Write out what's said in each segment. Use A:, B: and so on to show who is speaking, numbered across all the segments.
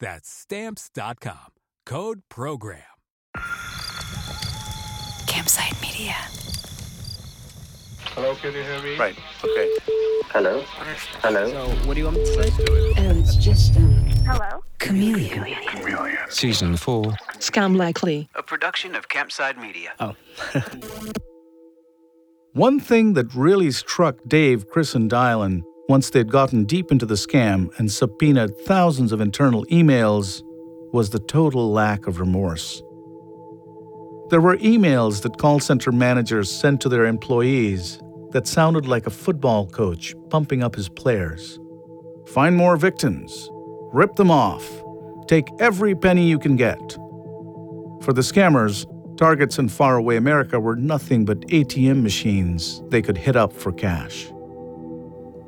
A: That's stamps.com. Code program.
B: Campside Media.
C: Hello, can you hear me?
D: Right. Okay.
E: Hello? Hello?
F: So, what do you want me to say?
G: Oh, it's just um,
H: Hello?
B: Chameleon.
I: Season 4.
G: scam likely.
F: A production of Campside Media.
I: Oh.
D: One thing that really struck Dave, Chris, and Dylan once they'd gotten deep into the scam and subpoenaed thousands of internal emails was the total lack of remorse. There were emails that call center managers sent to their employees that sounded like a football coach pumping up his players. Find more victims, rip them off, take every penny you can get. For the scammers, targets in faraway America were nothing but ATM machines they could hit up for cash.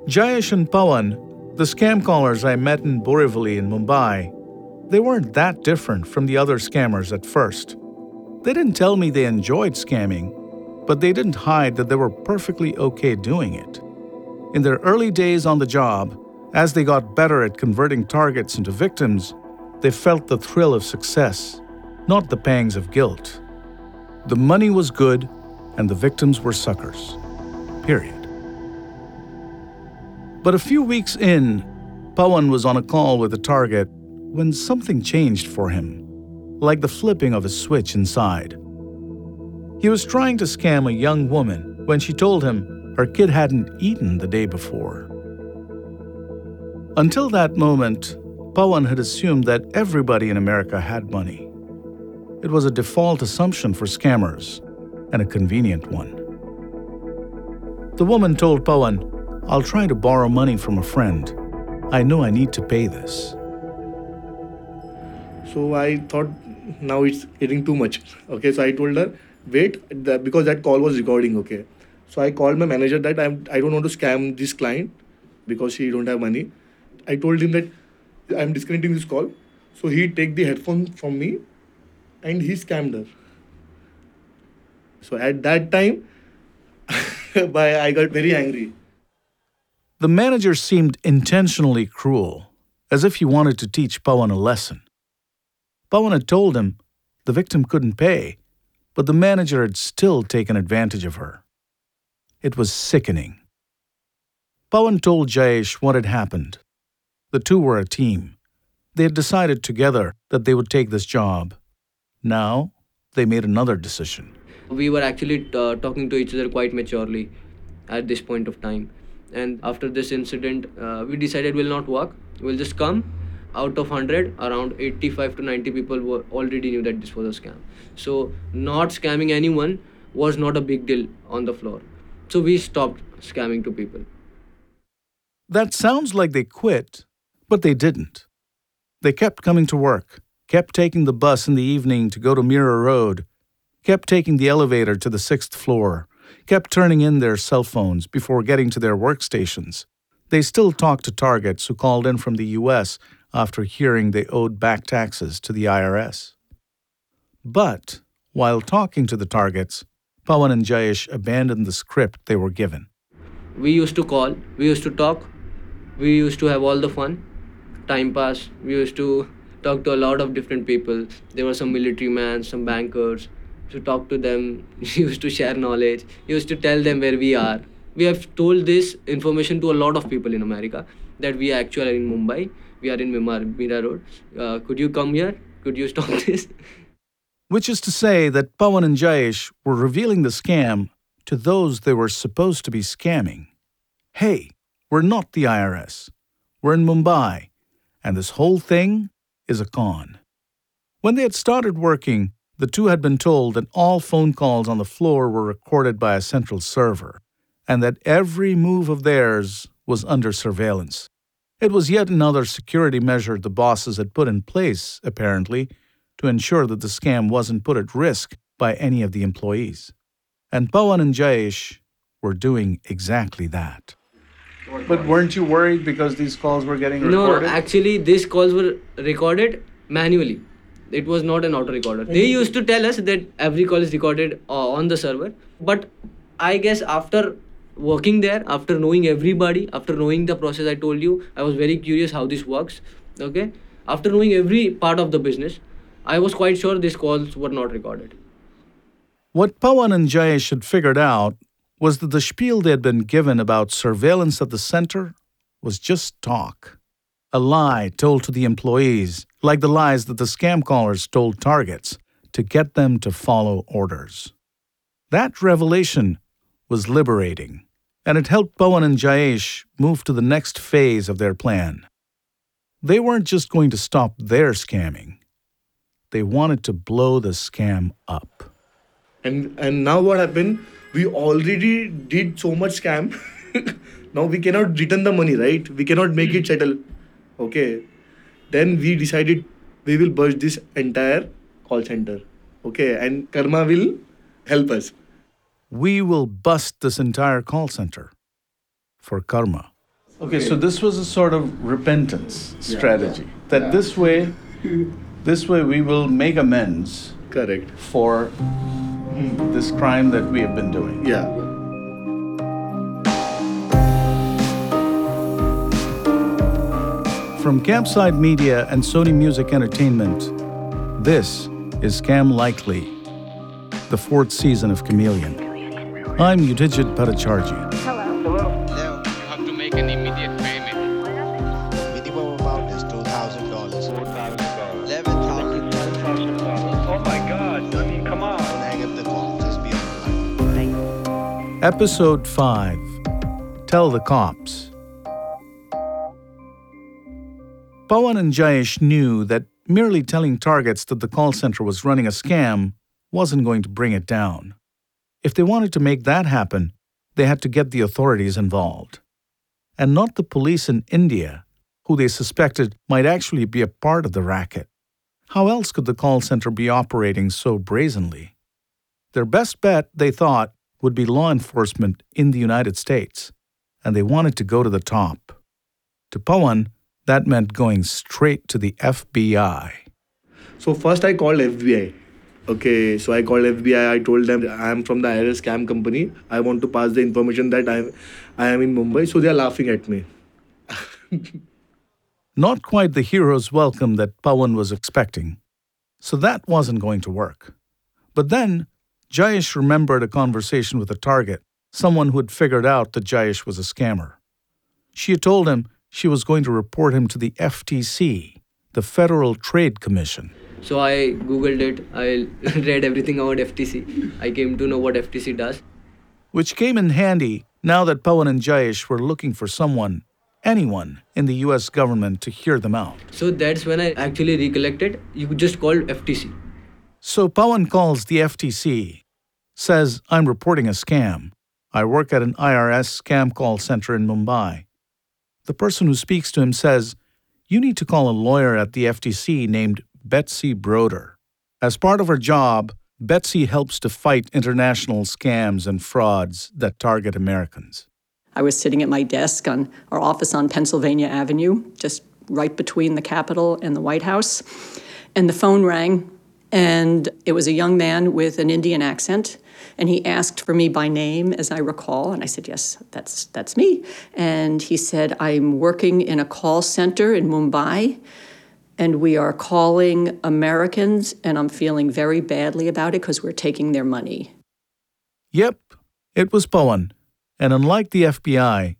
D: Jayesh and Pawan, the scam callers I met in Borivali in Mumbai, they weren't that different from the other scammers at first. They didn't tell me they enjoyed scamming, but they didn't hide that they were perfectly okay doing it. In their early days on the job, as they got better at converting targets into victims, they felt the thrill of success, not the pangs of guilt. The money was good, and the victims were suckers. Period. But a few weeks in, Pawan was on a call with a target when something changed for him, like the flipping of a switch inside. He was trying to scam a young woman when she told him her kid hadn't eaten the day before. Until that moment, Pawan had assumed that everybody in America had money. It was a default assumption for scammers, and a convenient one. The woman told Pawan, I'll try to borrow money from a friend. I know I need to pay this.
J: So I thought now it's getting too much. Okay, so I told her, wait, because that call was recording. Okay, so I called my manager that I'm I don't want to scam this client because she don't have money. I told him that I'm disconnecting this call. So he take the headphone from me, and he scammed her. So at that time, I got very angry.
D: The manager seemed intentionally cruel, as if he wanted to teach Pawan a lesson. Pawan had told him the victim couldn't pay, but the manager had still taken advantage of her. It was sickening. Pawan told Jayesh what had happened. The two were a team. They had decided together that they would take this job. Now, they made another decision.
K: We were actually uh, talking to each other quite maturely at this point of time. And after this incident, uh, we decided we'll not work. We'll just come. Out of 100, around 85 to 90 people were already knew that this was a scam. So, not scamming anyone was not a big deal on the floor. So, we stopped scamming to people.
D: That sounds like they quit, but they didn't. They kept coming to work, kept taking the bus in the evening to go to Mira Road, kept taking the elevator to the sixth floor, kept turning in their cell phones before getting to their workstations. They still talked to targets who called in from the US after hearing they owed back taxes to the IRS. But while talking to the targets, Pawan and Jayesh abandoned the script they were given.
K: We used to call, we used to talk, we used to have all the fun, time pass. We used to talk to a lot of different people. There were some military men, some bankers. To talk to them, used to share knowledge. Used to tell them where we are. We have told this information to a lot of people in America that we are actually are in Mumbai. We are in Mira Road. Uh, could you come here? Could you stop this?
D: Which is to say that Pawan and Jayesh were revealing the scam to those they were supposed to be scamming. Hey, we're not the IRS. We're in Mumbai, and this whole thing is a con. When they had started working, the two had been told that all phone calls on the floor were recorded by a central server, and that every move of theirs was under surveillance. It was yet another security measure the bosses had put in place, apparently, to ensure that the scam wasn't put at risk by any of the employees. And Pawan and Jayesh were doing exactly that. But weren't you worried because these calls were getting recorded?
K: no, actually, these calls were recorded manually. It was not an auto recorder. They used to tell us that every call is recorded uh, on the server. But I guess after working there, after knowing everybody, after knowing the process I told you, I was very curious how this works. Okay. After knowing every part of the business, I was quite sure these calls were not recorded.
D: What Pawan and Jayesh had figured out was that the spiel they had been given about surveillance at the center was just talk. A lie told to the employees, like the lies that the scam callers told targets, to get them to follow orders. That revelation was liberating, and it helped Pawan and Jayesh move to the next phase of their plan. They weren't just going to stop their scamming, they wanted to blow the scam up.
J: And and now what happened? We already did so much scam. now we cannot return the money, right? We cannot make it settle. Okay. Then we decided we will burst this entire call center. Okay. And Karma will help us.
D: we will bust this entire call center for karma. Okay, so this was a sort of repentance strategy. That this way, this way we will make amends
J: Correct.
D: for this crime that we have been doing.
J: Yeah.
D: From Campside Media and Sony Music Entertainment, this is Scam Likely, the fourth season of Chameleon. I'm Yudhijit Bhattacharjee. Hello. Hello. Hello.
I: You have to make an immediate payment.
C: Minimum amount is two thousand dollars. Four thousand. Eleven thousand. Eleven thousand dollars.
E: Oh my god, I mean, come on.
C: Don't hang up the call. Just be on the line.
D: Episode 5 Tell the Cops. Pawan and Jayesh knew that merely telling targets that the call center was running a scam wasn't going to bring it down. If they wanted to make that happen, they had to get the authorities involved. And not the police in India, who they suspected might actually be a part of the racket. How else could the call center be operating so brazenly? Their best bet, they thought, would be law enforcement in the United States, and they wanted to go to the top. To Pawan, that meant going straight to the FBI.
J: So first I called FBI. Okay, so I called FBI. I told them I am from the IRS scam company. I want to pass the information that I am, I am in Mumbai. So they are laughing at me.
D: Not quite the hero's welcome that Pawan was expecting. So that wasn't going to work. But then, Jayesh remembered a conversation with a target, someone who had figured out that Jayesh was a scammer. She had told him she was going to report him to the FTC, the Federal Trade Commission.
K: So I googled it. I read everything about FTC. I came to know what FTC does.
D: which came in handy now that Pawan and Jayesh were looking for someone, anyone, in the US government to hear them out.
K: So that's when I actually recollected. You just called FTC.
D: So Pawan calls the FTC, says, I'm reporting a scam. I work at an IRS scam call center in Mumbai. The person who speaks to him says, You need to call a lawyer at the FTC named Betsy Broder. As part of her job, Betsy helps to fight international scams and frauds that target Americans.
G: I was sitting at my desk on our office on Pennsylvania Avenue, just right between the Capitol and the White House. And the phone rang, and it was a young man with an Indian accent. And he asked for me by name, as I recall. And I said, Yes, that's, that's me. And he said, I'm working in a call center in Mumbai, and we are calling Americans, and I'm feeling very badly about it because we're taking their money.
D: Yep, it was Pawan. And unlike the FBI,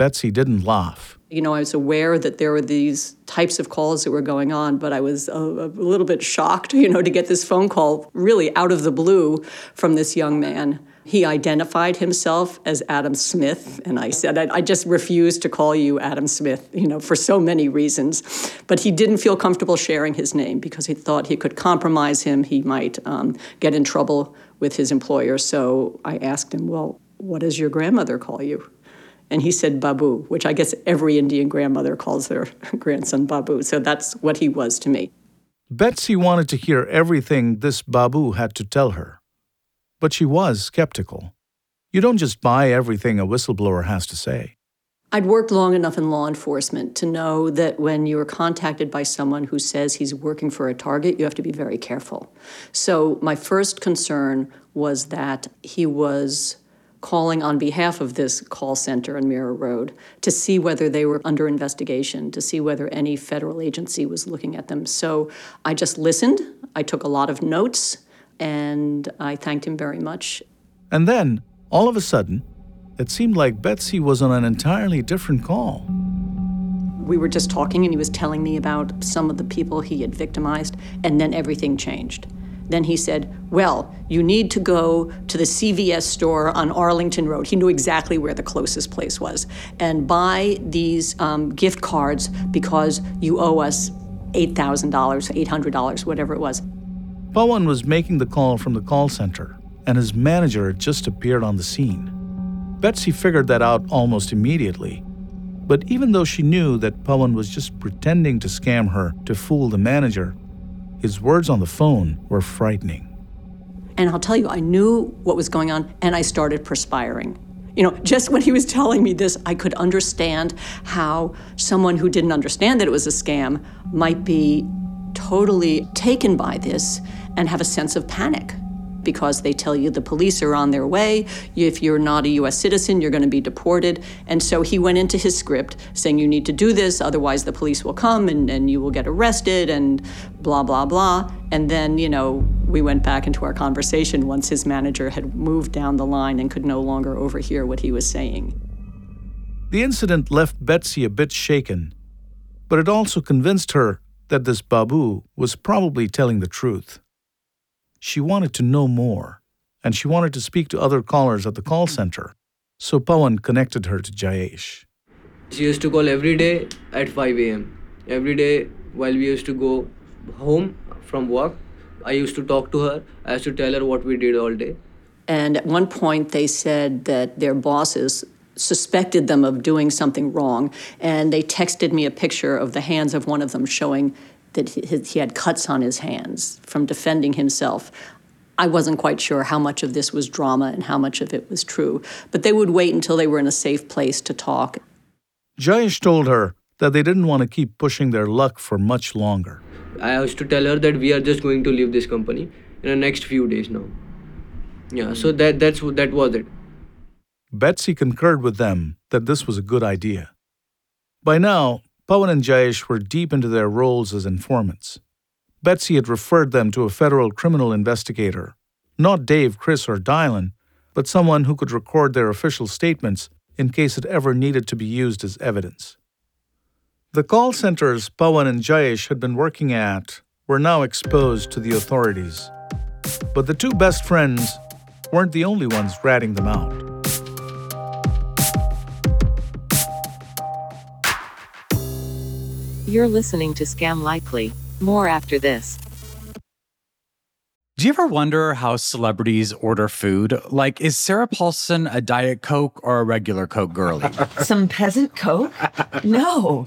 D: Betsy didn't laugh.
G: You know, I was aware that there were these types of calls that were going on, but I was a, a, little bit shocked, you know, to get this phone call really out of the blue from this young man. He identified himself as Adam Smith, and I said, I, I just refuse to call you Adam Smith, you know, for so many reasons. But he didn't feel comfortable sharing his name because he thought he could compromise him. He might um, get in trouble with his employer. So I asked him, Well, what does your grandmother call you? And he said Babu, which I guess every Indian grandmother calls their grandson Babu. So that's what he was to me.
D: Betsy wanted to hear everything this Babu had to tell her. But she was skeptical. You don't just buy everything a whistleblower has to say.
G: I'd worked long enough in law enforcement to know that when you're contacted by someone who says he's working for a target, you have to be very careful. So, my first concern was that he was calling on behalf of this call center on Mira Road to see whether they were under investigation, to see whether any federal agency was looking at them. So I just listened, I took a lot of notes, and I thanked him very much.
D: And then, all of a sudden, it seemed like Betsy was on an entirely different call.
G: We were just talking, and he was telling me about some of the people he had victimized, and then everything changed. Then he said, Well, you need to go to the CVS store on Arlington Road. He knew exactly where the closest place was, and buy these um, gift cards because you owe us $8,000, $800, whatever it was.
D: Pawan was making the call from the call center, and his manager had just appeared on the scene. Betsy figured that out almost immediately. But even though she knew that Pawan was just pretending to scam her to fool the manager, his words on the phone were frightening.
G: And I'll tell you, I knew what was going on, and I started perspiring. You know, just when he was telling me this, I could understand how someone who didn't understand that it was a scam might be totally taken by this and have a sense of panic because they tell you the police are on their way. If you're not a US citizen, you're going to be deported. And so he went into his script saying, You need to do this, otherwise the police will come and, and you will get arrested, and blah, blah, blah. And then, you know, we went back into our conversation once his manager had moved down the line and could no longer overhear what he was saying.
D: The incident left Betsy a bit shaken, but it also convinced her that this Babu was probably telling the truth. She wanted to know more, and she wanted to speak to other callers at the call center, so Pawan connected her to Jayesh.
K: She used to call every day at 5 a.m. Every day while we used to go home from work, I used to talk to her. I used to tell her what we did all day.
G: And at one point, they said that their bosses suspected them of doing something wrong, and they texted me a picture of the hands of one of them showing that he had cuts on his hands from defending himself. I wasn't quite sure how much of this was drama and how much of it was true, but they would wait until they were in a safe place to talk.
D: Jayesh told her that they didn't want to keep pushing their luck for much longer.
K: I used to tell her that we are just going to leave this company in the next few days now. Yeah, so that that's that was it.
D: Betsy concurred with them that this was a good idea. By now, Pawan and Jayesh were deep into their roles as informants. Betsy had referred them to a federal criminal investigator, not Dave, Chris, or Dylan, but someone who could record their official statements in case it ever needed to be used as evidence. The call centers Pawan and Jayesh had been working at were now exposed to the authorities. But the two best friends weren't the only ones ratting them out.
B: You're listening to Scam Likely. More after this.
H: Do you ever wonder how celebrities order food? Like, is Sarah Paulson a Diet Coke or a regular Coke girlie?
L: Some peasant Coke? No.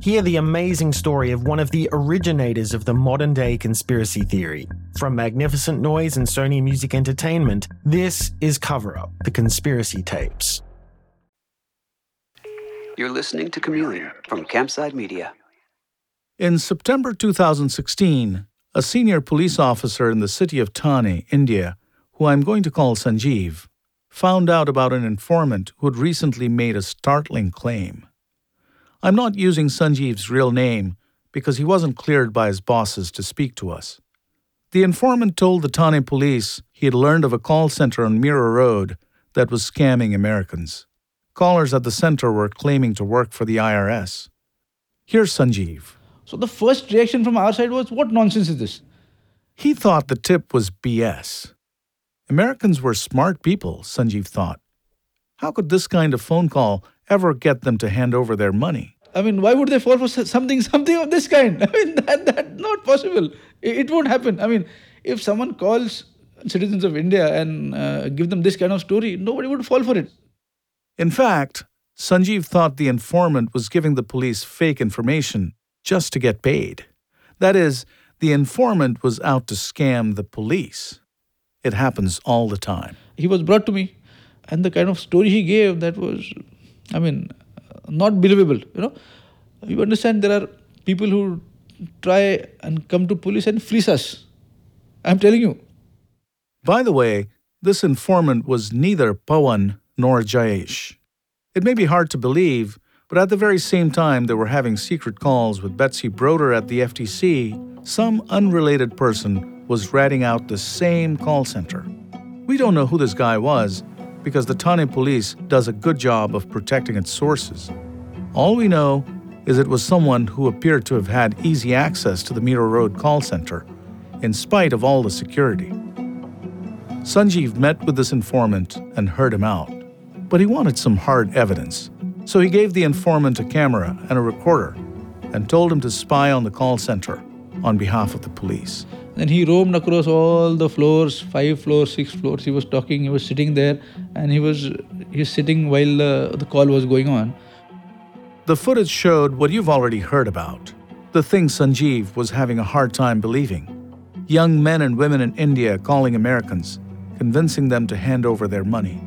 M: Hear the amazing story of one of the originators of the modern day conspiracy theory. From Magnificent Noise and Sony Music Entertainment, this is Cover Up The Conspiracy Tapes.
F: You're listening to Chameleon from Campside Media.
D: In September 2016, a senior police officer in the city of Thane, India, who I'm going to call Sanjeev, found out about an informant who had recently made a startling claim. I'm not using Sanjeev's real name because he wasn't cleared by his bosses to speak to us. The informant told the Thane police he had learned of a call center on Mira Road that was scamming Americans. Callers at the center were claiming to work for the IRS. Here's Sanjeev.
N: So the first reaction from our side was, What nonsense is this?
D: He thought the tip was BS. Americans were smart people, Sanjeev thought. How could this kind of phone call ever get them to hand over their money?
N: I mean, why would they fall for something, something of this kind? I mean, that, that not possible. It, it won't happen. I mean, if someone calls citizens of India and uh, give them this kind of story, nobody would fall for it.
D: In fact, Sanjeev thought the informant was giving the police fake information just to get paid. That is, the informant was out to scam the police. It happens all the time.
N: He was brought to me, and the kind of story he gave that was, I mean, not believable. You know, you understand there are people who try and come to police and fleece us. I'm telling you.
D: By the way, this informant was neither Pawan nor Jayesh. It may be hard to believe, but at the very same time they were having secret calls with Betsy Broder at the FTC, some unrelated person was ratting out the same call center. We don't know who this guy was because the Thane police does a good job of protecting its sources. All we know is it was someone who appeared to have had easy access to the Mira Road call center, in spite of all the security. Sanjeev met with this informant and heard him out, but he wanted some hard evidence. So he gave the informant a camera and a recorder and told him to spy on the call center on behalf of the police.
N: Then he roamed across all the floors, five floors, six floors. He was talking, he was sitting there, and he was he was sitting while uh, the call was going on.
D: The footage showed what you've already heard about the thing Sanjeev was having a hard time believing. Young men and women in India calling Americans, convincing them to hand over their money.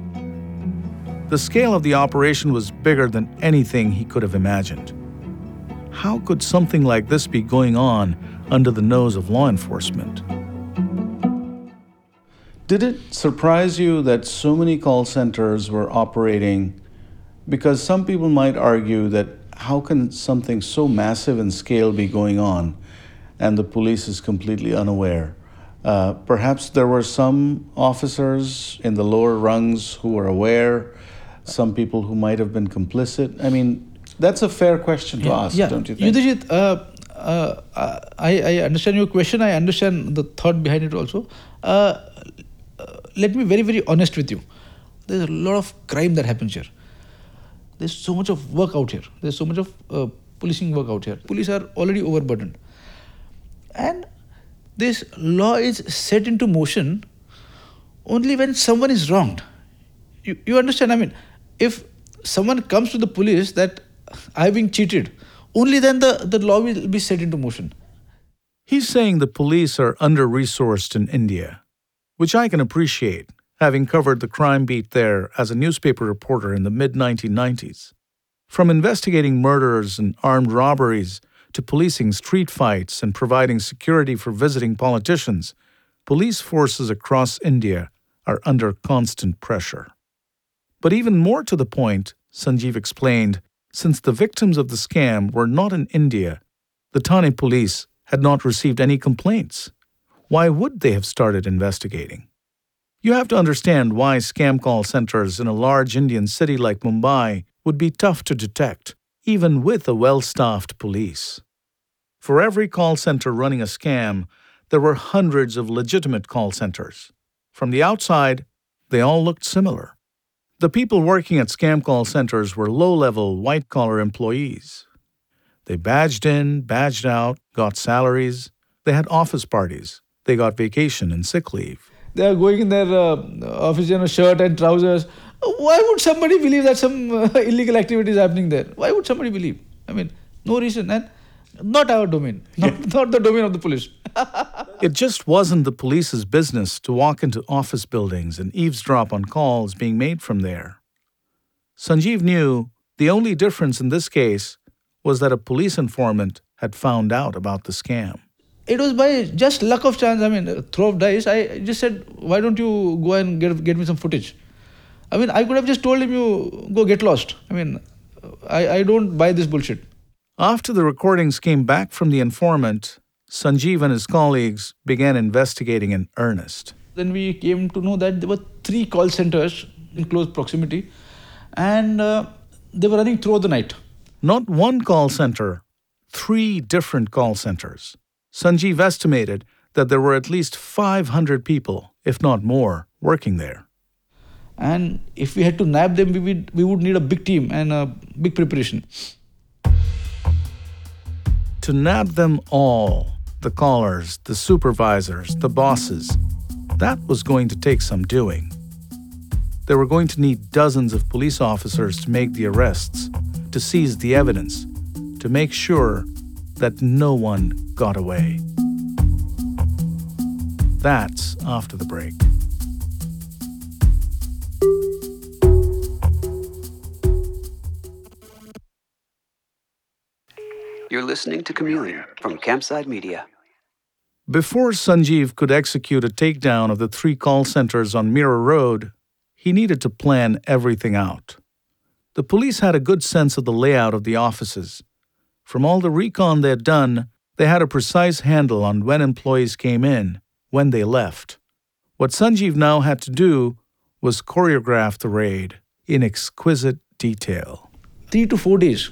D: The scale of the operation was bigger than anything he could have imagined. How could something like this be going on under the nose of law enforcement? Did it surprise you that so many call centers were operating? Because some people might argue that how can something so massive in scale be going on and the police is completely unaware? Uh, perhaps there were some officers in the lower rungs who were aware, some people who might have been complicit. I mean, that's a fair question to
N: yeah,
D: ask,
N: yeah.
D: don't you think?
N: Yudhijit, uh, uh, I, I understand your question. I understand the thought behind it also. Uh, let me very, very honest with you. There's a lot of crime that happens here. There's so much of work out here. There's so much of uh, policing work out here. Police are already overburdened. And this law is set into motion only when someone is wronged. You, you understand? I mean, if someone comes to the police that I've been cheated, only then the, the law will be set into motion.
D: He's saying the police are under resourced in India, which I can appreciate, having covered the crime beat there as a newspaper reporter in the mid 1990s. From investigating murders and armed robberies to policing street fights and providing security for visiting politicians, police forces across India are under constant pressure. But even more to the point, Sanjeev explained, since the victims of the scam were not in India, the Thane police had not received any complaints. Why would they have started investigating? You have to understand why scam call centers in a large Indian city like Mumbai would be tough to detect, even with a well staffed police. For every call center running a scam, there were hundreds of legitimate call centers. From the outside, they all looked similar. The people working at scam call centers were low level, white collar employees. They badged in, badged out, got salaries, they had office parties, they got vacation and sick leave.
N: They are going in their uh, office in a shirt and trousers. Why would somebody believe that some uh, illegal activity is happening there? Why would somebody believe? I mean, no reason. And not our domain, not, not the domain of the police.
D: it just wasn't the police's business to walk into office buildings and eavesdrop on calls being made from there. Sanjeev knew the only difference in this case was that a police informant had found out about the scam.
N: It was by just luck of chance. I mean, throw of dice. I just said, "Why don't you go and get get me some footage?" I mean, I could have just told him, "You go get lost." I mean, I I don't buy this bullshit.
D: After the recordings came back from the informant, Sanjeev and his colleagues began investigating in earnest.
N: Then we came to know that there were three call centers in close proximity and uh, they were running throughout the night.
D: Not one call center, three different call centers. Sanjeev estimated that there were at least 500 people, if not more, working there.
N: And if we had to nab them, we would, we would need a big team and a big preparation.
D: To nab them all, the callers, the supervisors, the bosses, that was going to take some doing. They were going to need dozens of police officers to make the arrests, to seize the evidence, to make sure that no one got away. That's after the break.
F: You're listening to Chameleon from Campside Media.
D: Before Sanjeev could execute a takedown of the three call centers on Mira Road, he needed to plan everything out. The police had a good sense of the layout of the offices. From all the recon they had done, they had a precise handle on when employees came in, when they left. What Sanjeev now had to do was choreograph the raid in exquisite detail.
N: Three to four days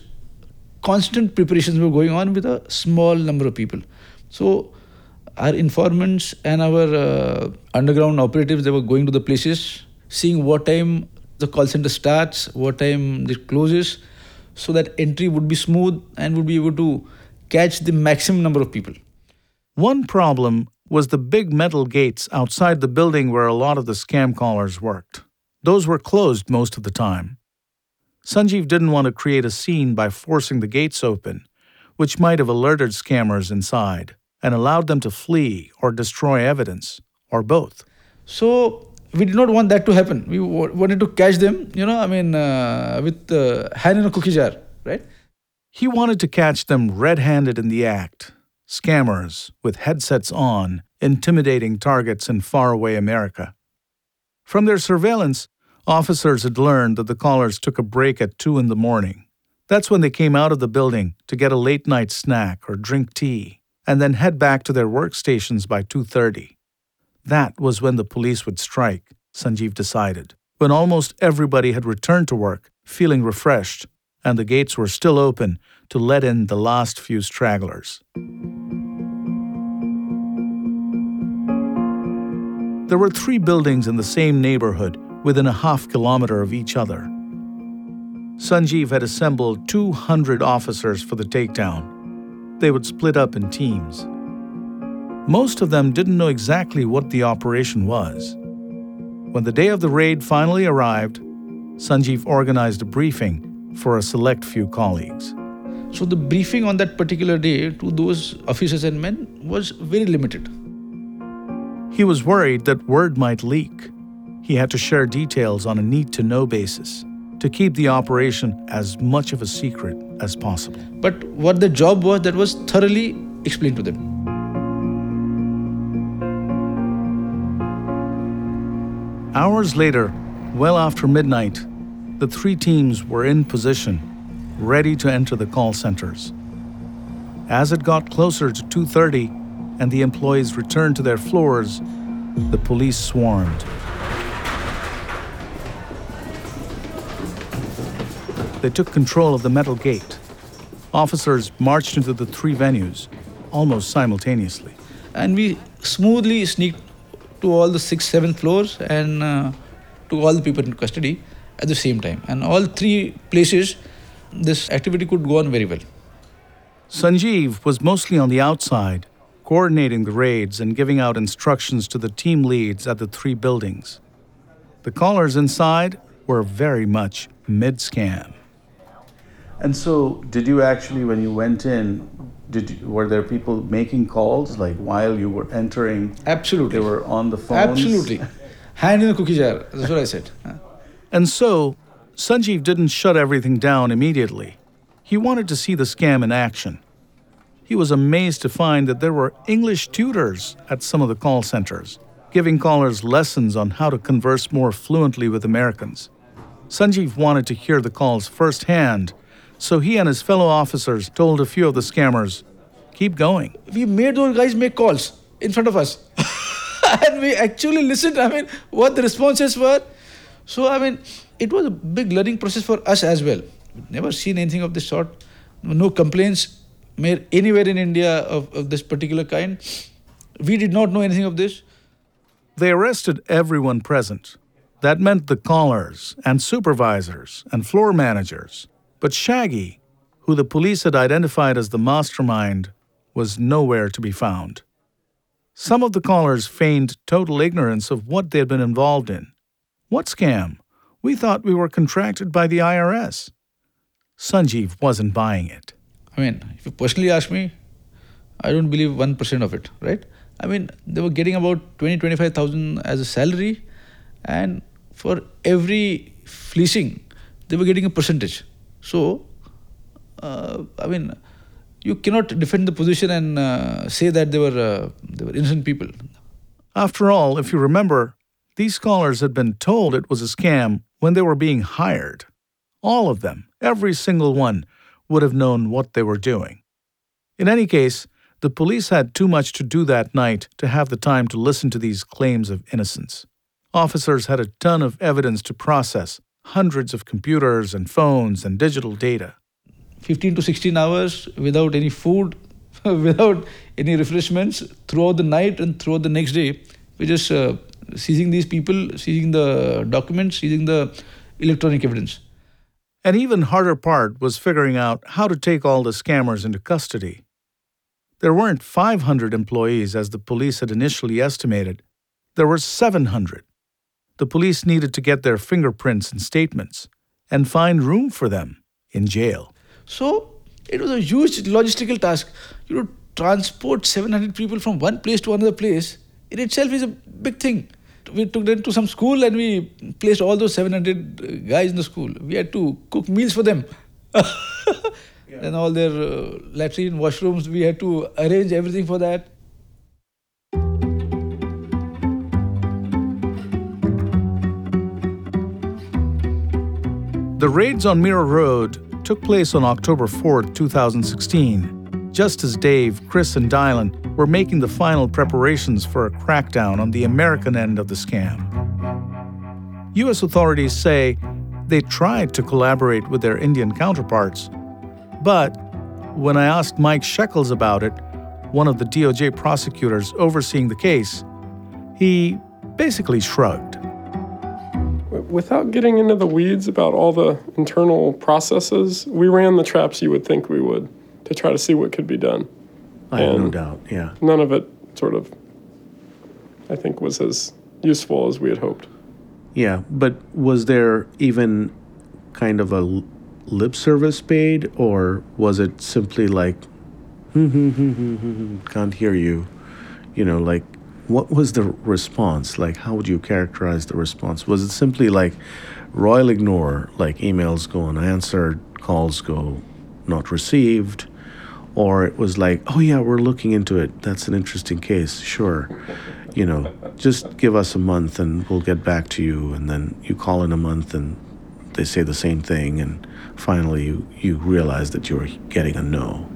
N: constant preparations were going on with a small number of people. So our informants and our uh, underground operatives, they were going to the places, seeing what time the call center starts, what time it closes, so that entry would be smooth and would be able to catch the maximum number of people.
D: One problem was the big metal gates outside the building where a lot of the scam callers worked. Those were closed most of the time. Sanjeev didn't want to create a scene by forcing the gates open, which might have alerted scammers inside and allowed them to flee or destroy evidence, or both.
N: So we did not want that to happen. We wanted to catch them, you know, I mean, uh, with uh, hand in a cookie jar, right?
D: He wanted to catch them red handed in the act. Scammers with headsets on, intimidating targets in faraway America. From their surveillance, Officers had learned that the callers took a break at 2 in the morning. That's when they came out of the building to get a late night snack or drink tea and then head back to their workstations by 2:30. That was when the police would strike, Sanjeev decided, when almost everybody had returned to work, feeling refreshed, and the gates were still open to let in the last few stragglers. There were three buildings in the same neighborhood within a half kilometer of each other. Sanjeev had assembled 200 officers for the takedown. They would split up in teams. Most of them didn't know exactly what the operation was. When the day of the raid finally arrived, Sanjeev organized a briefing for a select few colleagues.
N: So the briefing on that particular day to those officers and men was very limited.
D: He was worried that word might leak he had to share details on a need to know basis to keep the operation as much of a secret as possible.
N: But what the job was, that was thoroughly explained to them.
D: Hours later, well after midnight, the three teams were in position, ready to enter the call centers. As it got closer to 2:30 and the employees returned to their floors, the police swarmed. They took control of the metal gate. Officers marched into the three venues almost simultaneously.
N: And we smoothly sneaked to all the six, seven floors and uh, took all the people in custody. at the same time. And all three places, this activity could go on very well.
D: Sanjeev was mostly on the outside, coordinating the raids and giving out instructions to the team leads at the three buildings. The callers inside were very much mid scam.
O: And so, did you actually, when you went in, did you, were there people making calls like while you were entering?
N: Absolutely.
O: They were on the phone.
N: Absolutely, hand in the cookie jar. That's what I said.
D: And so, Sanjeev didn't shut everything down immediately. He wanted to see the scam in action. He was amazed to find that there were English tutors at some of the call centers, giving callers lessons on how to converse more fluently with Americans. Sanjeev wanted to hear the calls firsthand so he and his fellow officers told a few of the scammers, keep going.
N: We made those guys make calls in front of us. and we actually listened, I mean, what the responses were. So, I mean, it was a big learning process for us as well. We'd never seen anything of this sort. No complaints made anywhere in India of, of this particular kind. We did not know anything of this.
D: They arrested everyone present. That meant the callers and supervisors and floor managers. But Shaggy, who the police had identified as the mastermind, was nowhere to be found. Some of the callers feigned total ignorance of what they had been involved in. What scam? We thought we were contracted by the IRS. Sanjeev wasn't buying it.
N: I mean, if you personally ask me, I don't believe 1% of it, right? I mean, they were getting about 20, 25,000 as a salary, and for every fleecing, they were getting a percentage. So, uh, I mean, you cannot defend the position and uh, say that they were uh, they were innocent people.
D: After all, if you remember, these scholars had been told it was a scam when they were being hired. All of them, every single one, would have known what they were doing. In any case, the police had too much to do that night to have the time to listen to these claims of innocence. Officers had a ton of evidence to process, hundreds of computers and phones and digital data.
N: 15 to 16 hours without any food, without any refreshments throughout the night and throughout the next day. We're just uh, seizing these people, seizing the documents, seizing the electronic evidence.
D: An even harder part was figuring out how to take all the scammers into custody. There weren't 500 employees as the police had initially estimated, there were 700 the police needed to get their fingerprints and statements and find room for them in jail.
N: So it was a huge logistical task. You know, transport 700 people from one place to another place in itself is a big thing. We took them to some school and we placed all those 700 guys in the school. We had to cook meals for them. yeah. And all their uh, latrine, washrooms, we had to arrange everything for that.
D: The raids on Mira Road took place on October 4, 2016, just as Dave, Chris, and Dylan were making the final preparations for a crackdown on the American end of the scam. U.S. authorities say they tried to collaborate with their Indian counterparts, but when I asked Mike Shekels about it, one of the DOJ prosecutors overseeing the case, he basically shrugged
P: without getting into the weeds about all the internal processes, we ran the traps you would think we would to try to see what could be done.
O: I have no doubt, yeah.
P: None of it sort of, I think, was as useful as we had hoped.
O: Yeah, but was there even kind of a lip service paid, or was it simply like, hmm, hmm, hmm, can't hear you? You know, like what was the response? Like, how would you characterize the response? Was it simply like royal ignore, like emails go unanswered, calls go not received? Or it was like, oh, yeah, we're looking into it. That's an interesting case. Sure. You know, just give us a month and we'll get back to you. And then you call in a month and they say the same thing. And finally, you, you realize that you're getting a no.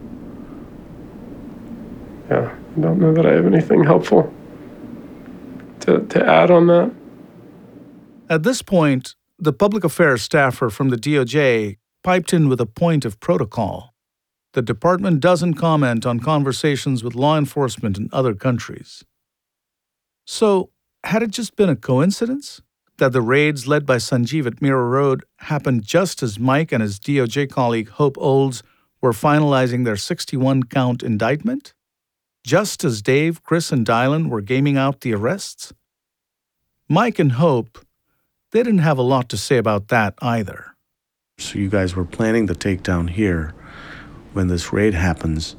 P: Yeah, I don't know that I have anything helpful to, to add on that?
D: At this point, the public affairs staffer from the DOJ piped in with a point of protocol. The department doesn't comment on conversations with law enforcement in other countries. So, had it just been a coincidence that the raids led by Sanjeev at Mira Road happened just as Mike and his DOJ colleague Hope Olds were finalizing their 61 count indictment? Just as Dave, Chris, and Dylan were gaming out the arrests? Mike and Hope, they didn't have a lot to say about that either.
O: So you guys were planning the takedown here when this raid happens.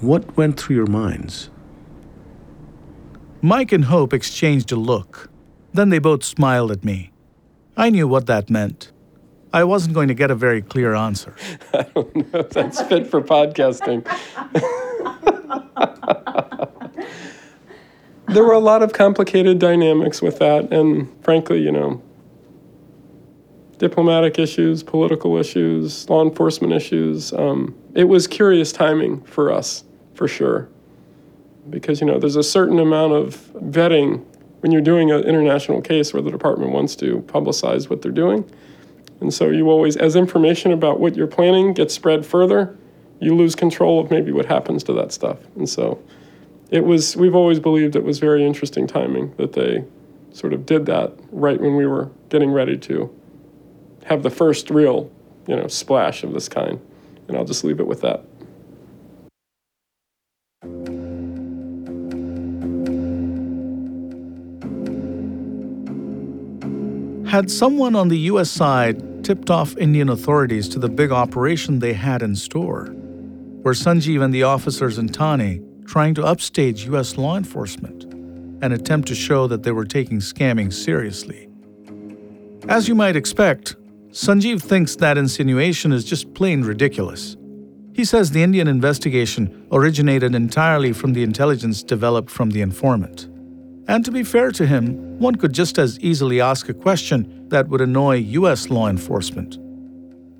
O: What went through your minds?
D: Mike and Hope exchanged a look. Then they both smiled at me. I knew what that meant. I wasn't going to get a very clear answer.
P: I don't know if that's fit for podcasting. there were a lot of complicated dynamics with that, and frankly, you know, diplomatic issues, political issues, law enforcement issues. Um, it was curious timing for us, for sure. Because, you know, there's a certain amount of vetting when you're doing an international case where the department wants to publicize what they're doing. And so you always, as information about what you're planning gets spread further, you lose control of maybe what happens to that stuff. And so it was, we've always believed it was very interesting timing that they sort of did that right when we were getting ready to have the first real, you know, splash of this kind. And I'll just leave it with that.
D: Had someone on the US side tipped off Indian authorities to the big operation they had in store? Were Sanjeev and the officers in Thane trying to upstage US law enforcement, an attempt to show that they were taking scamming seriously? As you might expect, Sanjeev thinks that insinuation is just plain ridiculous. He says the Indian investigation originated entirely from the intelligence developed from the informant. And to be fair to him, one could just as easily ask a question that would annoy US law enforcement.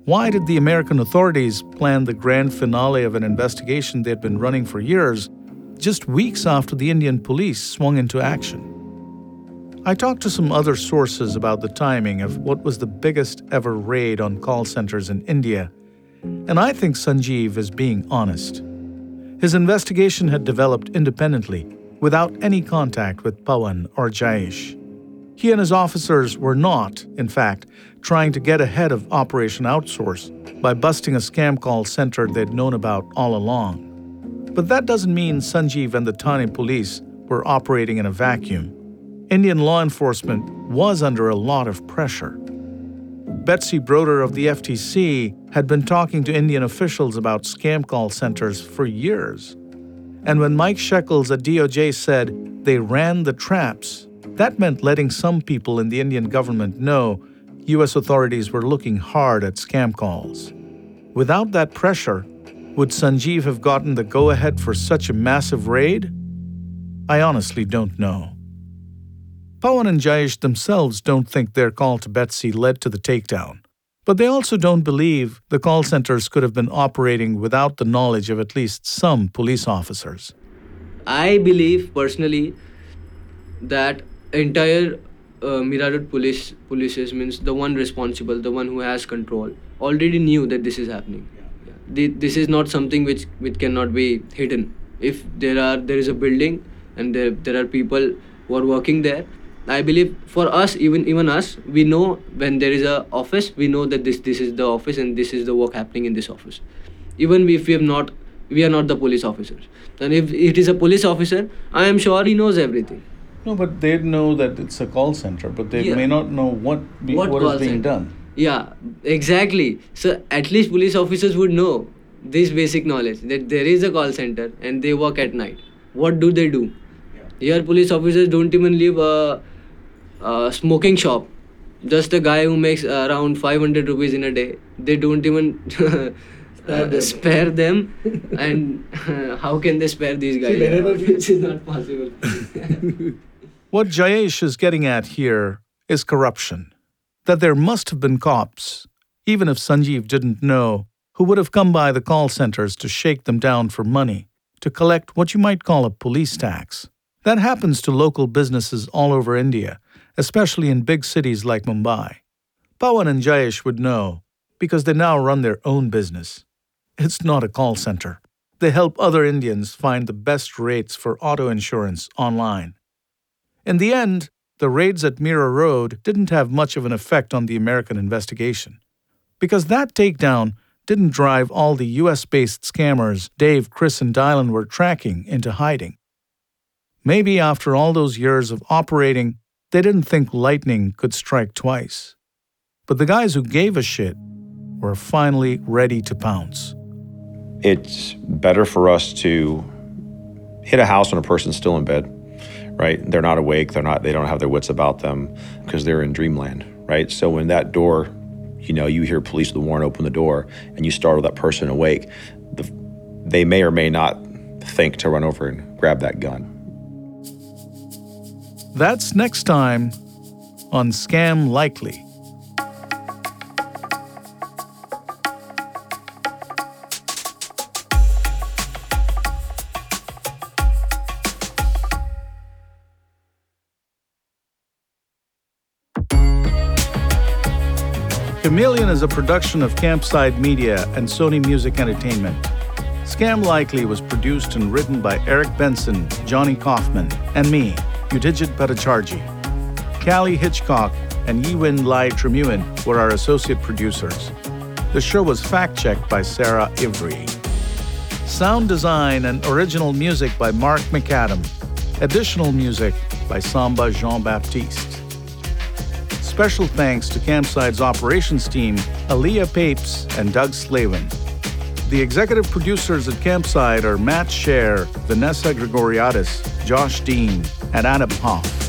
D: Why did the American authorities plan the grand finale of an investigation they had been running for years just weeks after the Indian police swung into action? I talked to some other sources about the timing of what was the biggest ever raid on call centers in India, and I think Sanjeev is being honest. His investigation had developed independently without any contact with Pawan or Jayesh. He and his officers were not, in fact, trying to get ahead of Operation Outsource by busting a scam call center they'd known about all along. But that doesn't mean Sanjeev and the Thane police were operating in a vacuum. Indian law enforcement was under a lot of pressure. Betsy Broder of the FTC had been talking to Indian officials about scam call centers for years. And when Mike Shekels at DOJ said they ran the traps, that meant letting some people in the Indian government know U.S. authorities were looking hard at scam calls. Without that pressure, would Sanjeev have gotten the go ahead for such a massive raid? I honestly don't know. Pawan and Jayesh themselves don't think their call to Betsy led to the takedown. But they also don't believe the call centers could have been operating without the knowledge of at least some police officers.
K: I believe personally that entire uh, Mira police polices means the one responsible, the one who has control, already knew that this is happening. Yeah. This is not something which which cannot be hidden. If there are there is a building and there there are people who are working there, I believe for us, even even us, we know when there is a office, we know that this this is the office and this is the work happening in this office. Even if we have not, we are not the police officers. And if it is a police officer, I am sure he knows everything.
D: No, but they know that it's a call center, but they
K: Yeah.
D: may not know what be,
K: What
D: what is being
K: center?
D: done.
K: Yeah, exactly. So at least police officers would know this basic knowledge that there is a call center and they work at night. What do they do? Yeah. Here, police officers don't even leave a, a smoking shop. Just a guy who makes around 500 rupees in a day. They don't even uh, spare them. and how can they spare these guys? Which is not possible.
D: What Jayesh is getting at here is corruption. That there must have been cops, even if Sanjeev didn't know, who would have come by the call centers to shake them down for money, to collect what you might call a police tax. That happens to local businesses all over India, especially in big cities like Mumbai. Pawan and Jayesh would know, because they now run their own business. It's not a call center. They help other Indians find the best rates for auto insurance online. In the end, the raids at Mira Road didn't have much of an effect on the American investigation. Because that takedown didn't drive all the US based scammers Dave, Chris, and Dylan were tracking into hiding. Maybe after all those years of operating, they didn't think lightning could strike twice. But the guys who gave a shit were finally ready to pounce.
Q: It's better for us to hit a house when a person's still in bed, right? They're not awake, they're not they don't have their wits about them because they're in dreamland, right? So when that door, you know, you hear police with a warrant open the door and you startle that person awake, the, they may or may not think to run over and grab that gun.
D: That's next time on Scam Likely. Chameleon is a production of Campside Media and Sony Music Entertainment. Scam Likely was produced and written by Eric Benson, Johnny Kaufman, and me, Yudhijit Bhattacharjee. Callie Hitchcock and Yiwin Lai Tremuin were our associate producers. The show was fact checked by Sarah Ivry. Sound design and original music by Mark McAdam. Additional music by Samba Jean Baptiste. Special thanks to Campside's operations team, Aaliyah Papes and Doug Slavin. The executive producers at Campside are Matt Shaer, Vanessa Grigoriadis, Josh Dean, and Adam Hoff.